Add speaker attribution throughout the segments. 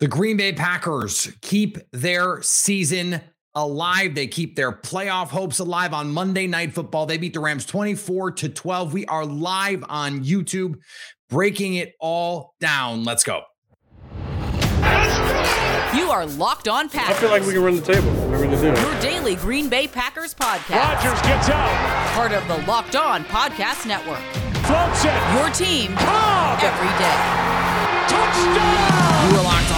Speaker 1: The Green Bay Packers keep their season alive. They keep their playoff hopes alive on Monday Night Football. They beat the Rams 24 to 12. We are live on YouTube, breaking it all down. Let's go.
Speaker 2: You are locked on Packers.
Speaker 3: I feel like we can run the table. We're do
Speaker 2: Your daily Green Bay Packers podcast.
Speaker 4: Rodgers gets out.
Speaker 2: Part of the Locked On Podcast Network.
Speaker 4: Floats it.
Speaker 2: Your team
Speaker 4: Cobb.
Speaker 2: every day.
Speaker 4: Touchdown.
Speaker 1: You are locked on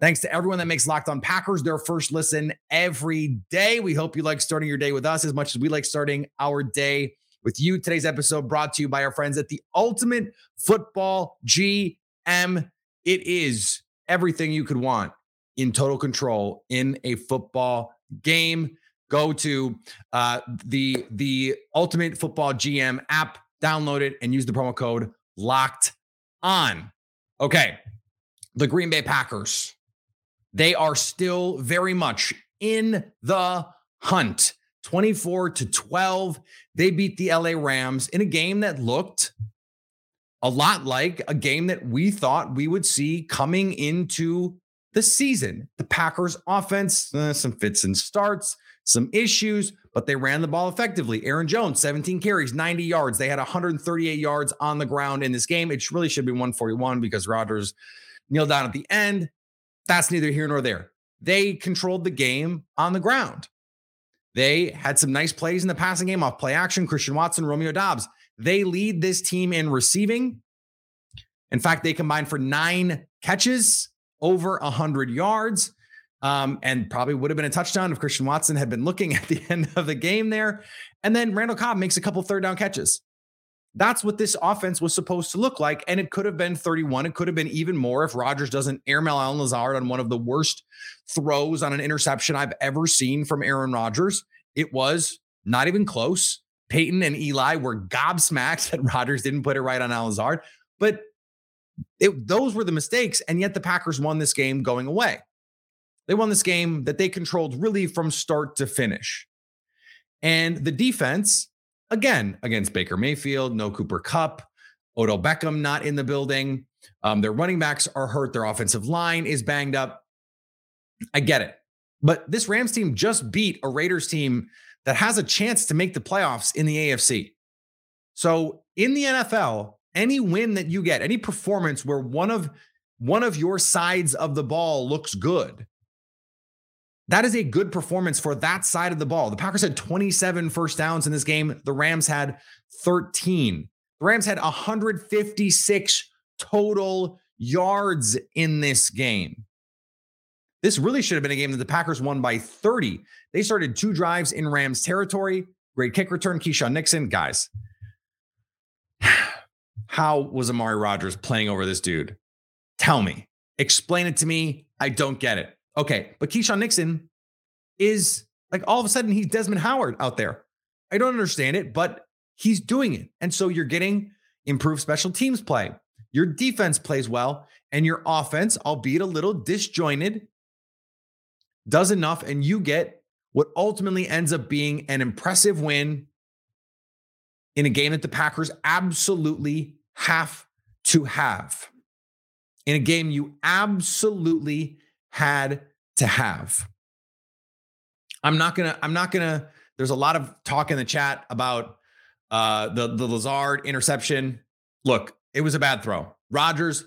Speaker 1: Thanks to everyone that makes Locked On Packers their first listen every day. We hope you like starting your day with us as much as we like starting our day with you. Today's episode brought to you by our friends at the Ultimate Football GM. It is everything you could want in total control in a football game. Go to uh, the the Ultimate Football GM app, download it, and use the promo code Locked On. Okay, the Green Bay Packers. They are still very much in the hunt. 24 to 12. They beat the LA Rams in a game that looked a lot like a game that we thought we would see coming into the season. The Packers offense, uh, some fits and starts, some issues, but they ran the ball effectively. Aaron Jones, 17 carries, 90 yards. They had 138 yards on the ground in this game. It really should be 141 because Rodgers kneeled down at the end. That's neither here nor there. They controlled the game on the ground. They had some nice plays in the passing game off play action. Christian Watson, Romeo Doubs. They lead this team in receiving. In fact, they combined for nine catches, over 100 yards, um, and probably would have been a touchdown if Christian Watson had been looking at the end of the game there. And then Randall Cobb makes a couple third down catches. That's what this offense was supposed to look like. And it could have been 31. It could have been even more if Rodgers doesn't airmail Allen Lazard on one of the worst throws on an interception I've ever seen from Aaron Rodgers. It was not even close. Peyton and Eli were gobsmacked that Rodgers didn't put it right on Allen Lazard. But it, those were the mistakes. And yet the Packers won this game going away. They won this game that they controlled really from start to finish. And the defense, again, against Baker Mayfield, no Cooper Kupp, Odell Beckham not in the building. Um, their running backs are hurt. Their offensive line is banged up. I get it. But this Rams team just beat a Raiders team that has a chance to make the playoffs in the AFC. So in the NFL, any win that you get, any performance where one of one of your sides of the ball looks good, that is a good performance for that side of the ball. The Packers had 27 first downs in this game. The Rams had 13. The Rams had 156 total yards in this game. This really should have been a game that the Packers won by 30. They started two drives in Rams territory. Great kick return, Keisean Nixon. Guys, how was Amari Rodgers playing over this dude? Tell me. Explain it to me. I don't get it. Okay, but Keisean Nixon is like all of a sudden he's Desmond Howard out there. I don't understand it, but he's doing it. And so you're getting improved special teams play. Your defense plays well, and your offense, albeit a little disjointed, does enough, and you get what ultimately ends up being an impressive win in a game that the Packers absolutely have to have. In a game you absolutely had to have. I'm not gonna, I'm not gonna, there's a lot of talk in the chat about uh the the Lazard interception. Look, it was a bad throw. Rodgers,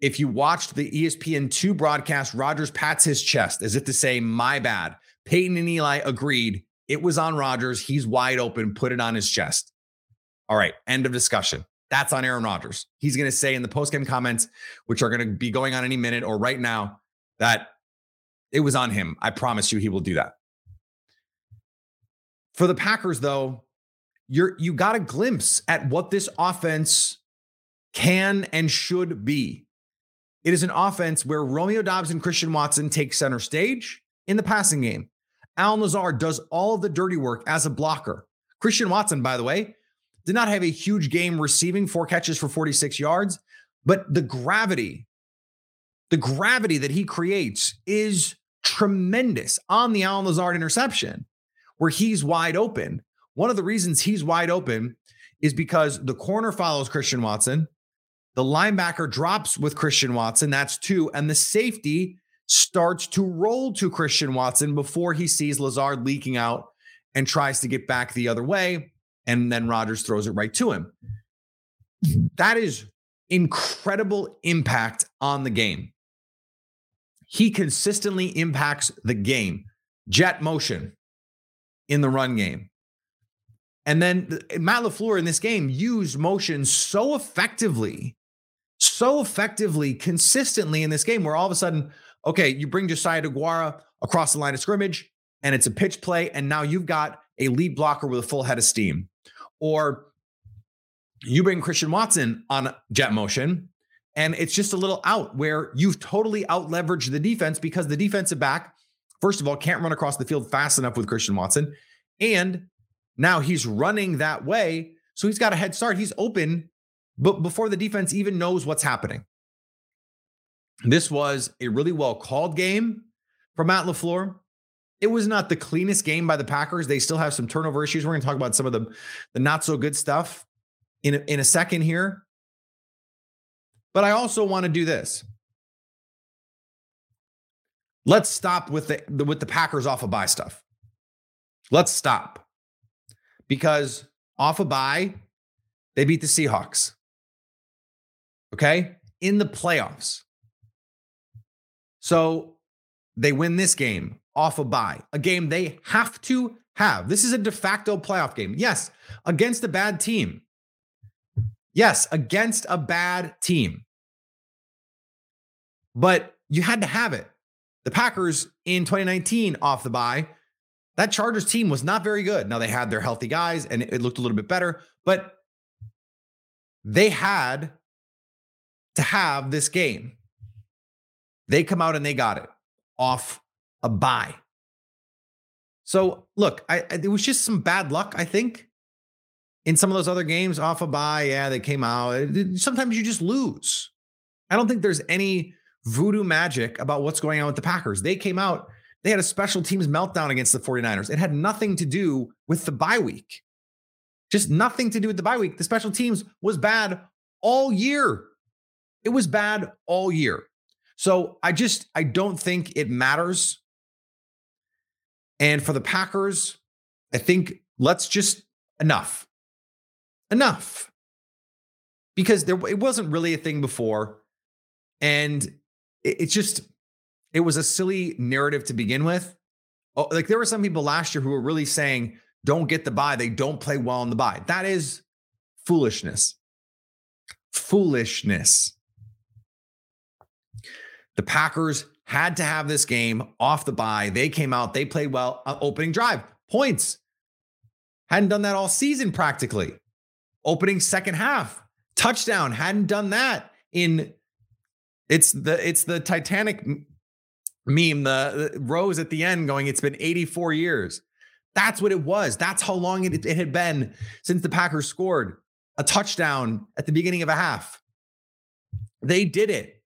Speaker 1: if you watched the E ESPN2 broadcast, Rodgers pats his chest as if to say, my bad. Peyton and Eli agreed. It was on Rodgers. He's wide open. Put it on his chest. All right. End of discussion. That's on Aaron Rodgers. He's going to say in the postgame comments, which are going to be going on any minute or right now, that it was on him. I promise you, he will do that. For the Packers, though, you're you got a glimpse at what this offense can and should be. It is an offense where Romeo Doubs and Christian Watson take center stage. in the passing game. Allen Lazard does all of the dirty work as a blocker. Christian Watson, by the way, did not have a huge game receiving four catches for 46 yards, but the gravity, the gravity that he creates is tremendous on the Allen Lazard interception, where he's wide open. One of the reasons he's wide open is because the corner follows Christian Watson. The linebacker drops with Christian Watson. That's two. And the safety starts to roll to Christian Watson before he sees Lazard leaking out and tries to get back the other way. And then Rodgers throws it right to him. That is incredible impact on the game. He consistently impacts the game. Jet motion in the run game. And then Matt LaFleur in this game used motion so effectively, so effectively, consistently in this game, where all of a sudden, okay, you bring Josiah DeGuara across the line of scrimmage and it's a pitch play, and now you've got a lead blocker with a full head of steam. Or you bring Christian Watson on jet motion, and it's just a little out where you've totally out leveraged the defense because the defensive back, first of all, can't run across the field fast enough with Christian Watson. And now he's running that way. So he's got a head start. He's open, but before the defense even knows what's happening. This was a really well called game for Matt LaFleur. It was not the cleanest game by the Packers. They still have some turnover issues. We're going to talk about some of the, the not so good stuff in a, in a second here. But I also want to do this. Let's stop with the, with the Packers off of bye stuff. Let's stop because off a of bye, they beat the Seahawks. Okay. In the playoffs. So they win this game off a of bye, a game they have to have. This is a de facto playoff game. Yes, against a bad team. Yes, against a bad team. But you had to have it. The Packers in 2019 off the bye that Chargers team was not very good. Now they had their healthy guys and it looked a little bit better, but they had to have this game. They come out and they got it off a bye. So look, I, it was just some bad luck, I think. In some of those other games off a bye, yeah, they came out. Sometimes you just lose. I don't think there's any voodoo magic about what's going on with the Packers. They came out they had a special teams meltdown against the 49ers. It had nothing to do with the bye week. Just nothing to do with the bye week. The special teams was bad all year. It was bad all year. So I just I don't think it matters. And for the Packers, I think let's just enough. Enough. Because there it wasn't really a thing before and it, it's just it was a silly narrative to begin with. Oh, like there were some people last year who were really saying, don't get the bye. They don't play well in the bye. That is foolishness. Foolishness. The Packers had to have this game off the bye. They came out, they played well. Uh, opening drive, points. Hadn't done that all season practically. Opening second half, touchdown. Hadn't done that in it's the it's the Titanic meme, the, the Rose at the end going, it's been 84 years. That's what it was. That's how long it, it had been since the Packers scored a touchdown at the beginning of a half. They did it.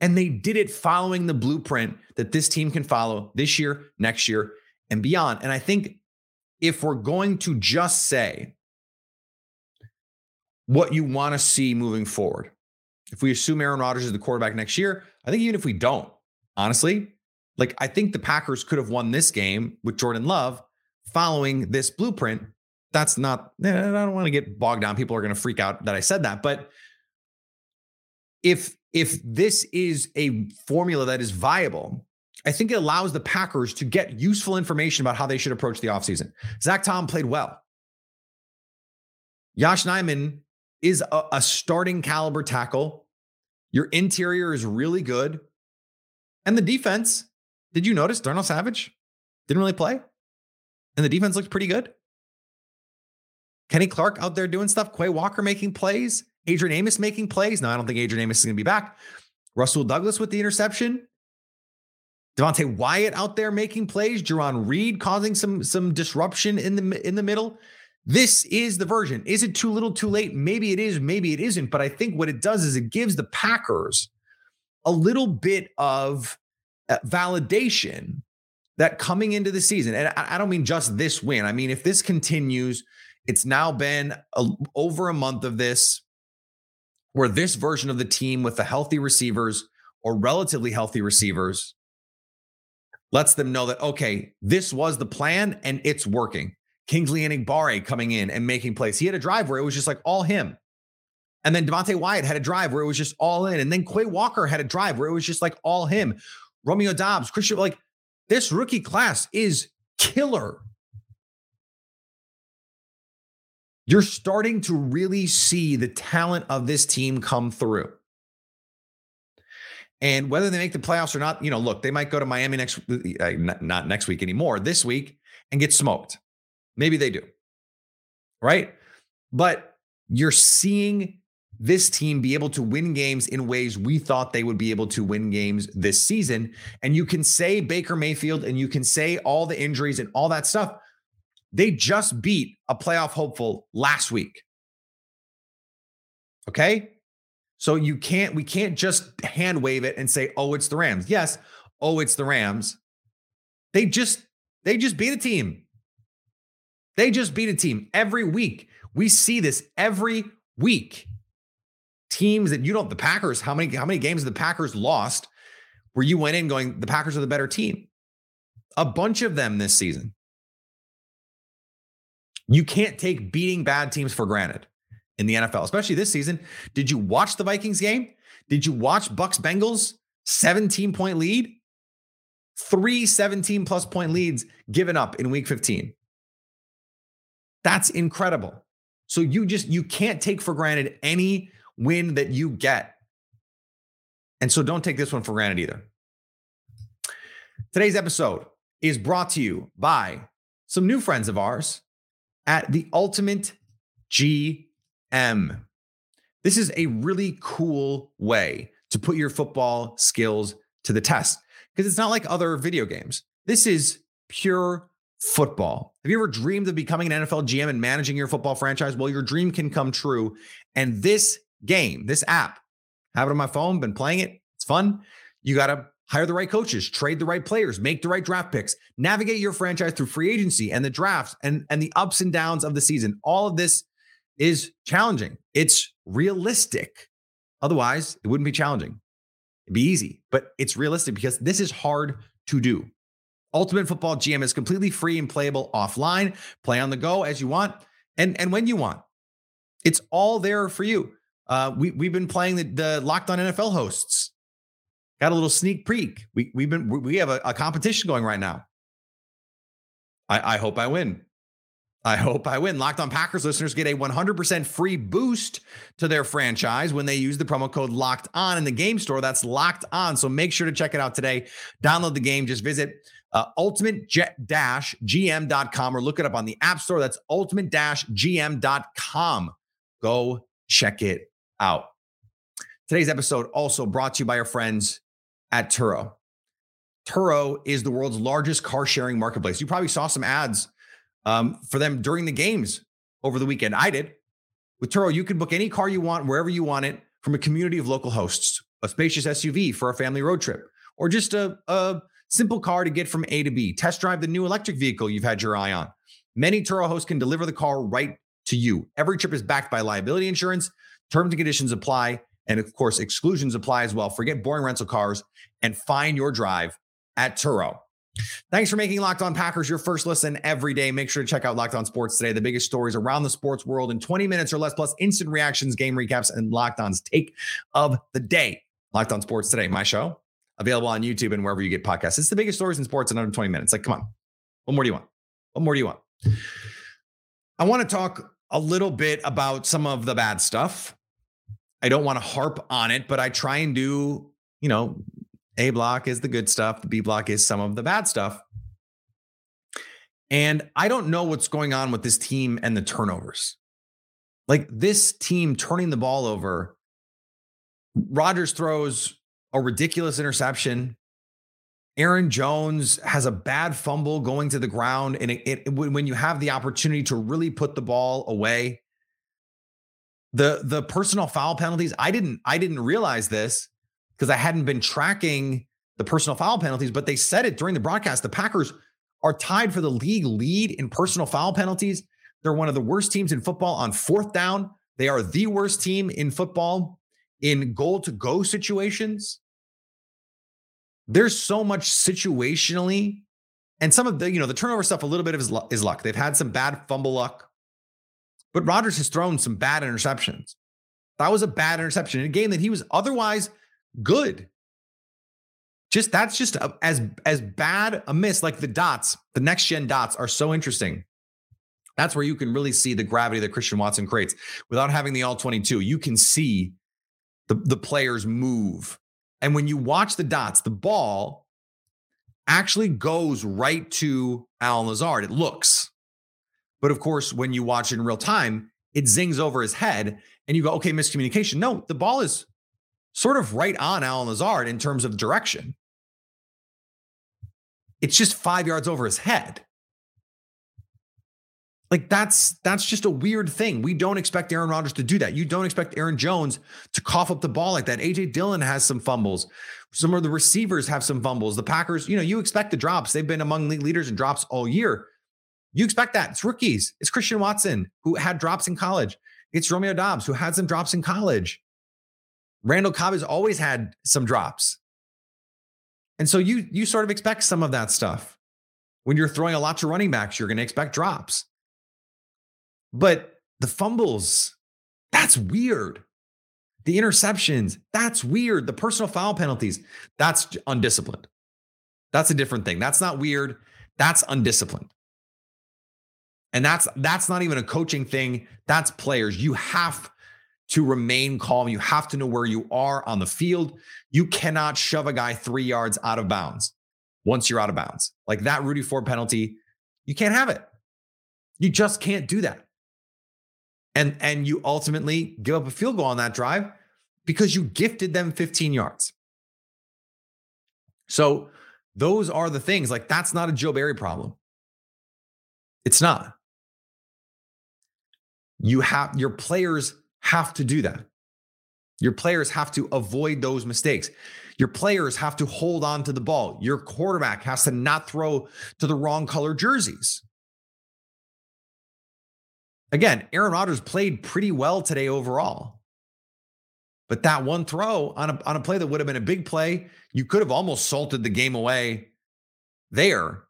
Speaker 1: And they did it following the blueprint that this team can follow this year, next year, and beyond. And I think if we're going to just say what you want to see moving forward, if we assume Aaron Rodgers is the quarterback next year, I think even if we don't, honestly. Like, I think the Packers could have won this game with Jordan Love following this blueprint. That's not, eh, I don't want to get bogged down. People are going to freak out that I said that. But if if this is a formula that is viable, I think it allows the Packers to get useful information about how they should approach the offseason. Zach Tom played well. Yosh Nijman is a, a starting caliber tackle. Your interior is really good. And the defense, did you notice Darnell Savage didn't really play? And the defense looked pretty good. Kenny Clark out there doing stuff. Quay Walker making plays. Adrian Amos making plays. No, I don't think Adrian Amos is going to be back. Rasul Douglas with the interception. Devonte Wyatt out there making plays, Jarran Reed causing some some disruption in the in the middle. This is the version. Is it too little, too late? Maybe it is, maybe it isn't. But I think what it does is it gives the Packers a little bit of uh, validation that coming into the season, and I don't mean just this win. I mean, if this continues, it's now been a, over a month of this where this version of the team with the healthy receivers or relatively healthy receivers lets them know that, okay, this was the plan and it's working. Kingsley Enagbare coming in and making plays. He had a drive where it was just like all him. And then Devonte Wyatt had a drive where it was just all in. And then Quay Walker had a drive where it was just like all him. Romeo Doubs, Christian, like this rookie class is killer. You're starting to really see the talent of this team come through. And whether they make the playoffs or not, you know, look, they might go to Miami next, uh, not next week anymore, this week and get smoked. Maybe they do. Right. But you're seeing this team be able to win games in ways we thought they would be able to win games this season. And you can say Baker Mayfield and you can say all the injuries and all that stuff. They just beat a playoff hopeful last week. Okay. So you can't, we can't just hand wave it and say, oh, it's the Rams. Yes. Oh, it's the Rams. They just, they just beat a team. They just beat a team every week. We see this every week. Teams that you don't the Packers how many how many games the Packers lost where you went in going the Packers are the better team. A bunch of them this season. You can't take beating bad teams for granted in the NFL especially this season. Did you watch the Vikings game? Did you watch Bucks Bengals 17 point lead? Three 17 plus point leads given up in week 15 that's incredible so you just you can't take for granted any win that you get. And so don't take this one for granted either. Today's episode is brought to you by some new friends of ours at the Ultimate GM. This is a really cool way to put your football skills to the test because it's not like other video games. This is pure football. Have you ever dreamed of becoming an NFL GM and managing your football franchise? Well, your dream can come true. And this game, this app. Have it on my phone, been playing it. It's fun. You got to hire the right coaches, trade the right players, make the right draft picks, navigate your franchise through free agency and the drafts and, and the ups and downs of the season. All of this is challenging. It's realistic. Otherwise, it wouldn't be challenging. It'd be easy, but it's realistic because this is hard to do. Ultimate Football GM is completely free and playable offline. Play on the go as you want and, and when you want. It's all there for you. Uh, we we've been playing the, the Locked On NFL hosts. Got a little sneak peek. We we've been we have a, a competition going right now. I, I hope I win. I hope I win. Locked on Packers listeners get a 100% free boost to their franchise when they use the promo code locked on in the game store. That's locked on. So make sure to check it out today. Download the game. Just visit uh, ultimate-gm.com or look it up on the App Store. That's ultimate-gm.com. Go check it out. Today's episode also brought to you by our friends at Turo. Turo is the world's largest car sharing marketplace. You probably saw some ads um, for them during the games over the weekend. I did. With Turo, you can book any car you want, wherever you want it, from a community of local hosts, a spacious SUV for a family road trip, or just a, a simple car to get from A to B. Test drive the new electric vehicle you've had your eye on. Many Turo hosts can deliver the car right to you. Every trip is backed by liability insurance Terms and conditions apply. And of course, exclusions apply as well. Forget boring rental cars and find your drive at Turo. Thanks for making Locked On Packers your first listen every day. Make sure to check out Locked On Sports today, the biggest stories around the sports world in 20 minutes or less, plus instant reactions, game recaps, and Locked On's take of the day. Locked On Sports today, my show, available on YouTube and wherever you get podcasts. It's the biggest stories in sports in under 20 minutes. Like, come on. What more do you want? What more do you want? I want to talk a little bit about some of the bad stuff I don't want to harp on it, but I try and do, you know, A block is the good stuff, the B block is some of the bad stuff. And I don't know what's going on with this team and the turnovers. Like this team turning the ball over. Rodgers throws a ridiculous interception Aaron Jones has a bad fumble going to the ground, and it, it, when you have the opportunity to really put the ball away, the the personal foul penalties. I didn't I didn't realize this because I hadn't been tracking the personal foul penalties, but they said it during the broadcast. The Packers are tied for the league lead in personal foul penalties. They're one of the worst teams in football on fourth down. They are the worst team in football in goal to go situations. There's so much situationally, and some of the, you know, the turnover stuff, a little bit of is, is luck. They've had some bad fumble luck, but Rodgers has thrown some bad interceptions. That was a bad interception in a game that he was otherwise good. Just that's just a, as as bad a miss. Like the dots, the next gen dots are so interesting. That's where you can really see the gravity that Christian Watson creates without having the all 22. You can see the, the players move. And when you watch the dots, the ball actually goes right to Allen Lazard. It looks. But of course, when you watch it in real time, it zings over his head and you go, okay, miscommunication. No, the ball is sort of right on Allen Lazard in terms of direction. It's just five yards over his head. Like that's that's just a weird thing. We don't expect Aaron Rodgers to do that. You don't expect Aaron Jones to cough up the ball like that. AJ Dillon has some fumbles. Some of the receivers have some fumbles. The Packers, you know, you expect the drops. They've been among league leaders in drops all year. You expect that. It's rookies. It's Christian Watson who had drops in college. It's Romeo Doubs who had some drops in college. Randall Cobb has always had some drops. And so you you sort of expect some of that stuff. When you're throwing a lot to running backs, you're going to expect drops. But the fumbles, that's weird. The interceptions, that's weird. The personal foul penalties, that's undisciplined. That's a different thing. That's not weird. That's undisciplined. And that's that's not even a coaching thing. That's players. You have to remain calm. You have to know where you are on the field. You cannot shove a guy 3 yards out of bounds once you're out of bounds. Like that Rudy Ford penalty, you can't have it. You just can't do that and and you ultimately give up a field goal on that drive because you gifted them 15 yards. So those are the things like that's not a Joe Barry problem. It's not. You have your players have to do that. Your players have to avoid those mistakes. Your players have to hold on to the ball. Your quarterback has to not throw to the wrong color jerseys. Again, Aaron Rodgers played pretty well today overall. But that one throw on a, on a play that would have been a big play, you could have almost salted the game away there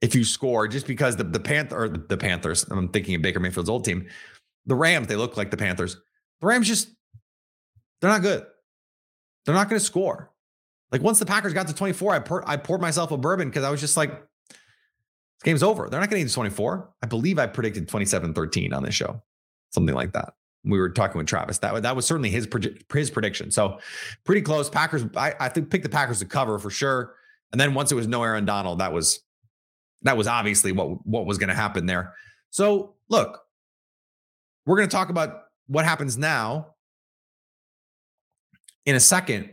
Speaker 1: if you score, just because the, the Panther or the Panthers, I'm thinking of Baker Mayfield's old team, the Rams, they look like the Panthers. The Rams just, they're not good. They're not going to score. Like once the Packers got to 24, I, pour, I poured myself a bourbon because I was just like, this game's over. They're not getting to 24. I believe I predicted 27 13 on this show, something like that. We were talking with Travis. That, that was certainly his, his prediction. So pretty close. Packers, I, I think pick the Packers to cover for sure. And then once it was no Aaron Donald, that was that was obviously what, what was going to happen there. So look, we're going to talk about what happens now in a second,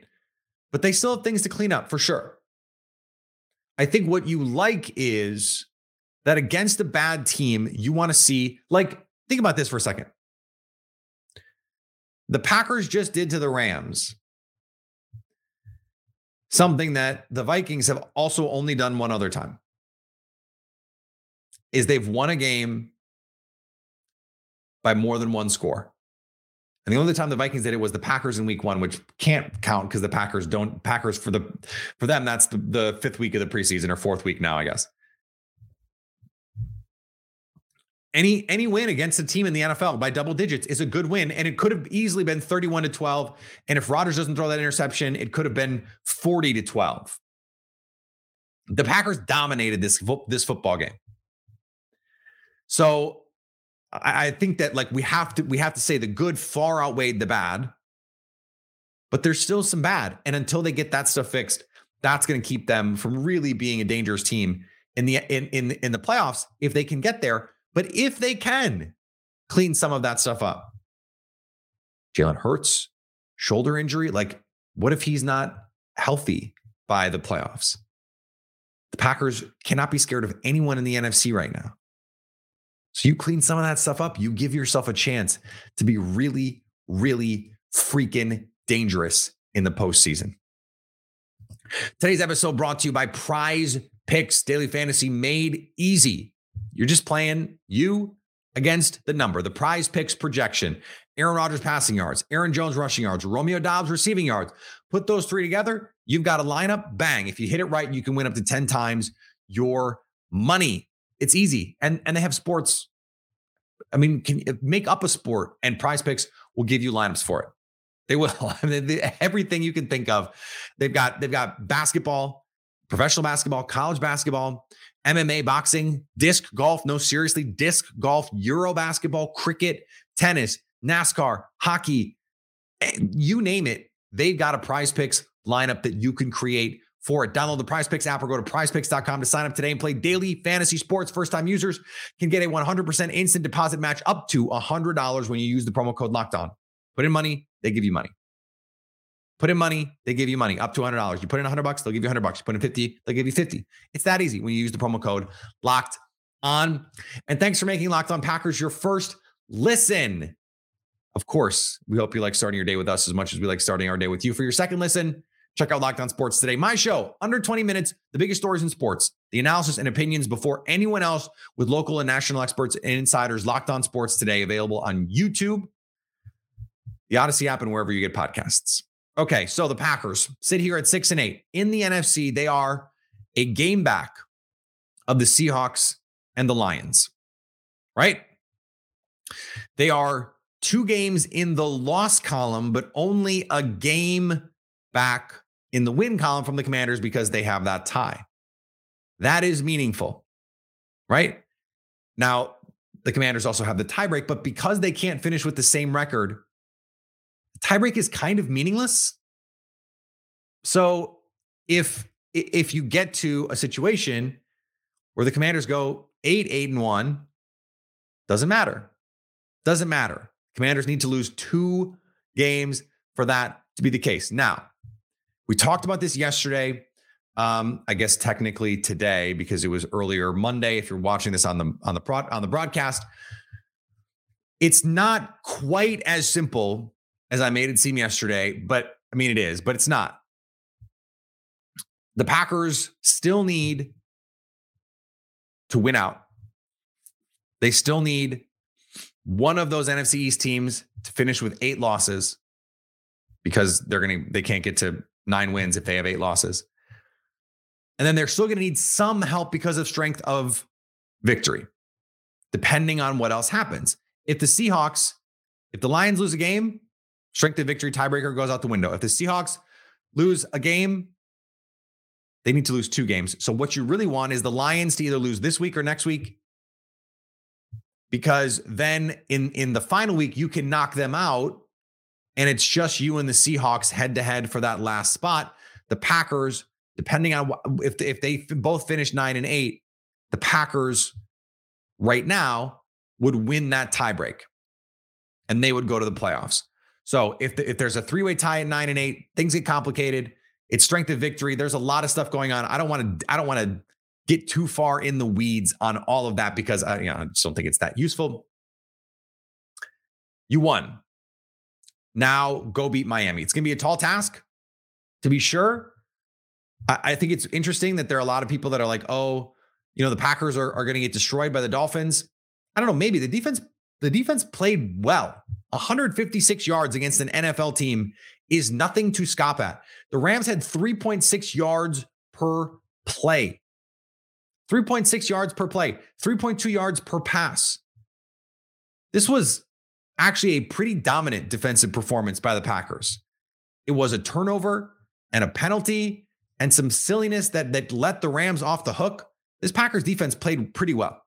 Speaker 1: but they still have things to clean up for sure. I think what you like is that against a bad team, you want to see, like, think about this for a second. The Packers just did to the Rams something that the Vikings have also only done one other time. Is they've won a game by more than one score. And the only time the Vikings did it was the Packers in week one, which can't count because the Packers don't Packers for the for them, that's the, the fifth week of the preseason or fourth week now, I guess any any win against a team in the NFL by double digits is a good win, and it could have easily been 31 to 12. And if Rodgers doesn't throw that interception, it could have been 40 to 12. The Packers dominated this this football game. So I, I think that like we have to we have to say the good far outweighed the bad, but there's still some bad, and until they get that stuff fixed, that's going to keep them from really being a dangerous team in the in in in the playoffs if they can get there but if they can clean some of that stuff up, Jalen Hurts, shoulder injury, like what if he's not healthy by the playoffs. The Packers cannot be scared of anyone in the NFC right now. So you clean some of that stuff up, you give yourself a chance to be really, really freaking dangerous in the postseason. Today's episode brought to you by Prize Picks Daily Fantasy Made Easy. You're just playing you against the number, the prize picks projection. Aaron Rodgers passing yards, Aaron Jones rushing yards, Romeo Doubs receiving yards. Put those three together, you've got a lineup. Bang. If you hit it right, you can win up to 10 times your money. It's easy. And and they have sports. I mean, can make up a sport and prize picks will give you lineups for it. They will. I mean, they, everything you can think of. They've got they've got basketball, professional basketball, college basketball, MMA, boxing, disc golf. No, seriously, disc golf, Euro basketball, cricket, tennis, NASCAR, hockey, eh, you name it. They've got a prize picks lineup that you can create for it. Download the prize picks app or go to prizepicks.com to sign up today and play daily fantasy sports. First time users can get a 100% instant deposit match up to $100 when you use the promo code locked on. Put in money, they give you money. Put in money, they give you money up to $100. You put in 100 bucks, they'll give you 100 bucks. You put in 50, they'll give you 50. It's that easy when you use the promo code locked on. And thanks for making Locked On Packers your first listen. Of course, we hope you like starting your day with us as much as we like starting our day with you. For your second listen, check out Locked On Sports today. My show, under 20 minutes, the biggest stories in sports, the analysis and opinions before anyone else with local and national experts and insiders. Locked On Sports today, available on YouTube, the Odyssey app, and wherever you get podcasts. Okay, so the Packers sit here at six and eight. In the NFC, they are a game back of the Seahawks and the Lions, right? They are two games in the loss column, but only a game back in the win column from the Commanders because they have that tie. That is meaningful, right? Now, the Commanders also have the tiebreak, but because they can't finish with the same record, tiebreak is kind of meaningless. So if if you get to a situation where the commanders go eight, eight, and one, doesn't matter. Doesn't matter. Commanders need to lose two games for that to be the case. Now, we talked about this yesterday. Um, I guess technically today because it was earlier Monday. If you're watching this on the on the prod, on the broadcast, it's not quite as simple as I made it seem yesterday, but I mean, it is, but it's not. The Packers still need to win out. They still need one of those NFC East teams to finish with eight losses because they're going to, they can't get to nine wins if they have eight losses. And then they're still going to need some help because of strength of victory, depending on what else happens. If the Seahawks, if the Lions lose a game, strength of victory tiebreaker goes out the window. If the Seahawks lose a game, they need to lose two games. So what you really want is the Lions to either lose this week or next week because then in in the final week you can knock them out and it's just you and the Seahawks head to head for that last spot. The Packers, depending on what, if if they both finish 9 and 8, the Packers right now would win that tiebreak and they would go to the playoffs. So if the, if there's a three way tie at nine and eight, things get complicated. It's strength of victory. There's a lot of stuff going on. I don't want to. I don't want to get too far in the weeds on all of that because I, you know, I just don't think it's that useful. You won. Now go beat Miami. It's going to be a tall task, to be sure. I, I think it's interesting that there are a lot of people that are like, oh, you know, the Packers are, are going to get destroyed by the Dolphins. I don't know. Maybe the defense the defense played well. 156 yards against an NFL team is nothing to scoff at. The Rams had 3.6 yards per play. 3.6 yards per play, 3.2 yards per pass. This was actually a pretty dominant defensive performance by the Packers. It was a turnover and a penalty and some silliness that that let the Rams off the hook. This Packers defense played pretty well.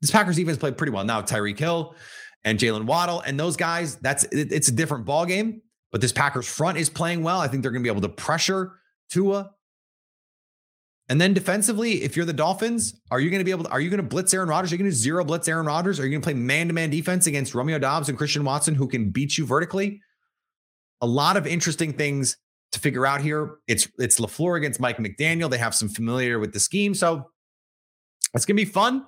Speaker 1: This Packers defense played pretty well. Now Tyreek Hill and Jaylen Waddle and those guys, that's it, it's a different ball game. But this Packers front is playing well. I think they're going to be able to pressure Tua. And then defensively, if you're the Dolphins, are you going to be able to, are you going to blitz Aaron Rodgers? Are you going to zero blitz Aaron Rodgers? Are you going to play man to man defense against Romeo Doubs and Christian Watson, who can beat you vertically? A lot of interesting things to figure out here. It's it's LaFleur against Mike McDaniel. They have some familiarity with the scheme, so it's gonna be fun.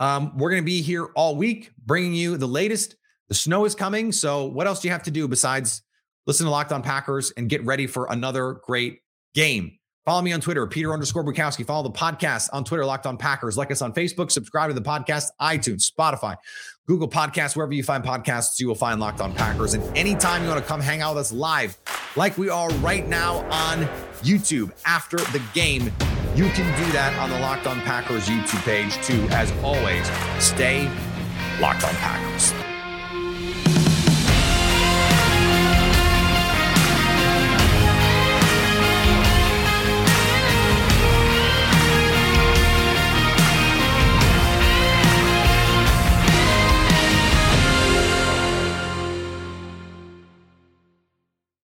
Speaker 1: Um, we're gonna be here all week, bringing you the latest. The snow is coming, so what else do you have to do besides listen to Locked On Packers and get ready for another great game? Follow me on Twitter, Peter underscore Bukowski. Follow the podcast on Twitter, Locked On Packers. Like us on Facebook. Subscribe to the podcast, iTunes, Spotify, Google Podcasts, wherever you find podcasts, you will find Locked On Packers. And anytime you want to come hang out with us live, like we are right now on YouTube after the game, you can do that on the Locked On Packers YouTube page too. As always, stay Locked On Packers.